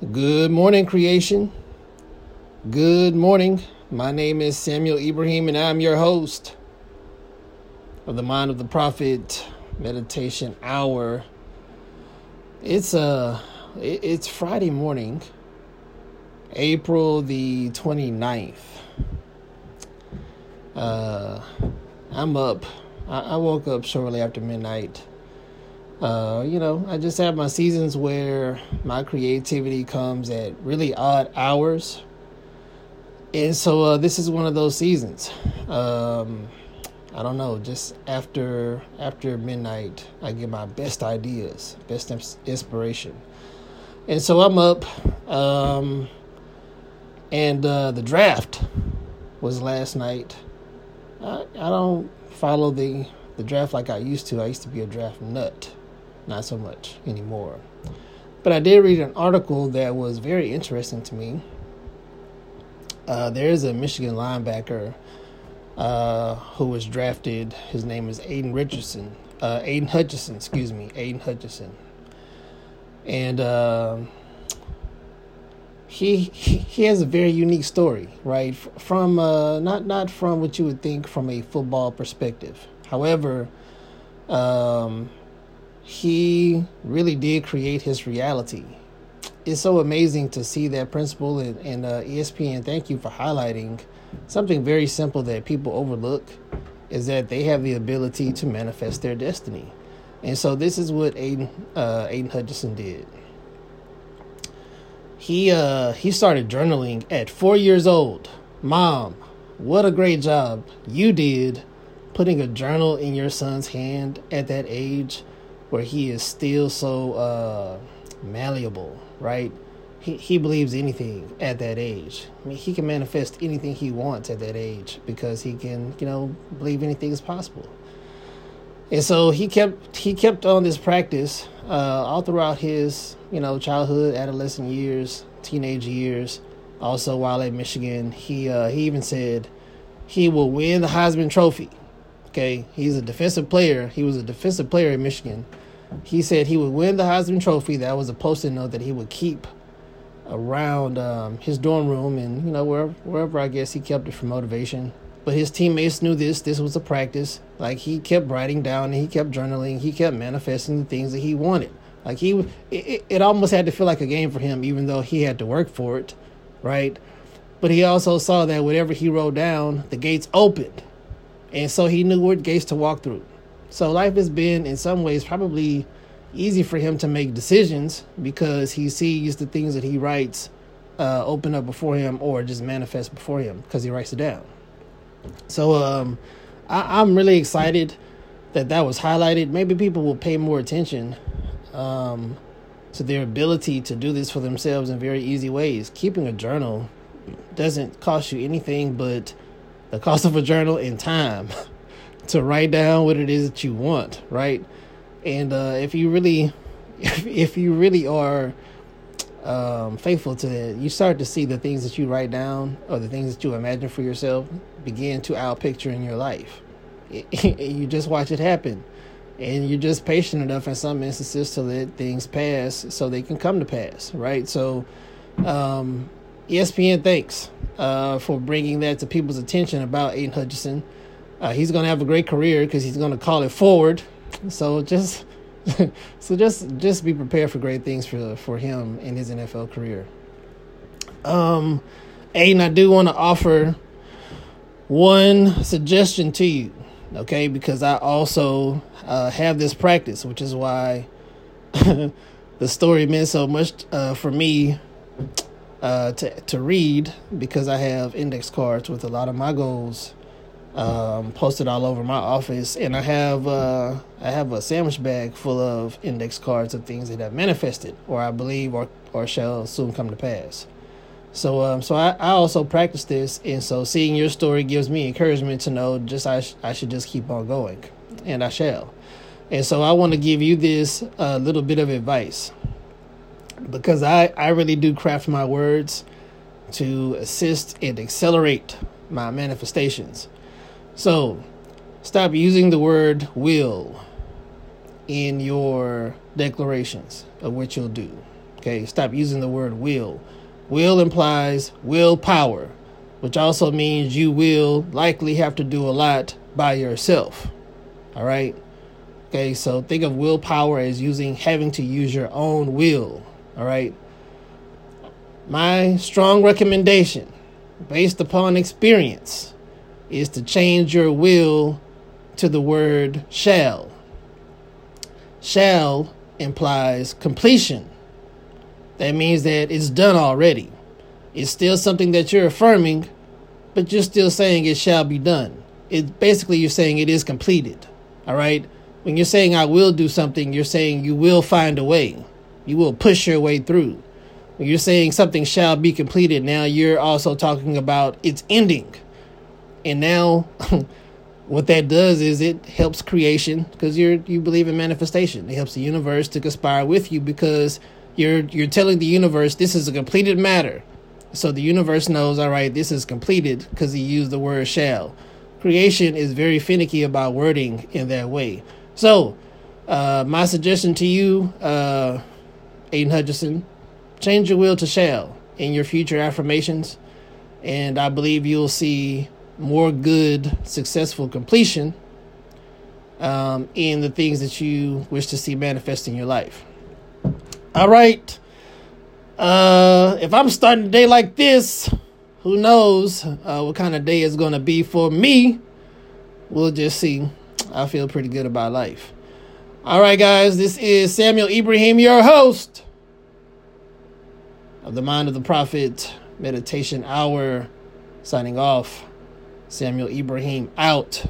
Good morning, creation. Good morning. My name is Samuel Ibrahim, and I'm your host of the Mind of the Prophet Meditation Hour. It's uh it's Friday morning, April the 29th. Uh, I'm up. I, I woke up shortly after midnight uh, you know, I just have my seasons where my creativity comes at really odd hours. And so uh, this is one of those seasons. Um, I don't know, just after after midnight, I get my best ideas, best inspiration. And so I'm up, um, and uh, the draft was last night. I, I don't follow the the draft like I used to. I used to be a draft nut not so much anymore. But I did read an article that was very interesting to me. Uh, there is a Michigan linebacker uh, who was drafted. His name is Aidan Richardson. Uh, Aidan Hutchinson, excuse me, Aidan Hutchinson. And uh, he he has a very unique story, right? From uh, not not from what you would think from a football perspective. However, um, he really did create his reality. It's so amazing to see that principle, and, and uh, ESPN, thank you for highlighting something very simple that people overlook is that they have the ability to manifest their destiny. And so this is what Aidan, uh, Aidan Hutchinson did. He uh, he started journaling at four years old. Mom, what a great job you did putting a journal in your son's hand at that age where he is still so uh, malleable, right? He he believes anything at that age. I mean, he can manifest anything he wants at that age because he can, you know, believe anything is possible. And so he kept he kept on this practice uh, all throughout his, you know, childhood, adolescent years, teenage years. Also, while at Michigan, he uh, he even said he will win the Heisman Trophy. Okay, he's a defensive player. He was a defensive player in Michigan. He said he would win the Heisman Trophy. That was a post-it note that he would keep around um, his dorm room and you know wherever, wherever I guess he kept it for motivation. But his teammates knew this. This was a practice. Like he kept writing down and he kept journaling. He kept manifesting the things that he wanted. Like he, it, it almost had to feel like a game for him, even though he had to work for it, right? But he also saw that whatever he wrote down, the gates opened, and so he knew what gates to walk through. So life has been, in some ways, probably easy for him to make decisions because he sees the things that he writes uh, open up before him or just manifest before him because he writes it down. So um, I, am really excited that that was highlighted. Maybe people will pay more attention um, to their ability to do this for themselves in very easy ways. Keeping a journal doesn't cost you anything but the cost of a journal and time. to write down what it is that you want, right? And uh, if you really, if, if you really are um, faithful to that, you start to see the things that you write down or the things that you imagine for yourself begin to outpicture in your life. you just watch it happen. And you're just patient enough in some instances to let things pass so they can come to pass, right? So, um, ESPN thanks uh, for bringing that to people's attention about Aidan Hutchinson. Uh, he's going to have a great career because he's going to call it forward. So just so just just be prepared for great things for for him in his NFL career. Um, Aidan, I do want to offer one suggestion to you, okay? Because I also uh, have this practice, which is why the story meant so much uh, for me uh, to to read because I have index cards with a lot of my goals um, posted all over my office, and I have uh, I have a sandwich bag full of index cards of things that have manifested, or I believe, or or shall soon come to pass. So um, so I, I also practice this, and so seeing your story gives me encouragement to know just I sh- I should just keep on going, and I shall. And so I want to give you this uh, little bit of advice because I I really do craft my words to assist and accelerate my manifestations. So, stop using the word will in your declarations of what you'll do. Okay, stop using the word will. Will implies willpower, which also means you will likely have to do a lot by yourself. All right. Okay, so think of willpower as using having to use your own will. All right. My strong recommendation, based upon experience, is to change your will to the word shall. Shall implies completion. That means that it's done already. It's still something that you're affirming, but you're still saying it shall be done. It basically you're saying it is completed. All right? When you're saying I will do something, you're saying you will find a way. You will push your way through. When you're saying something shall be completed, now you're also talking about its ending. And now what that does is it helps creation because you're you believe in manifestation. It helps the universe to conspire with you because you're you're telling the universe this is a completed matter. So the universe knows, all right, this is completed because he used the word shall. Creation is very finicky about wording in that way. So, uh, my suggestion to you, uh, Aidan Hutchinson, change your will to shall in your future affirmations, and I believe you'll see more good, successful completion um, in the things that you wish to see manifest in your life. All right. Uh, if I'm starting a day like this, who knows uh, what kind of day it's going to be for me? We'll just see. I feel pretty good about life. All right, guys, this is Samuel Ibrahim, your host of the Mind of the Prophet Meditation Hour, signing off. Samuel Ibrahim out.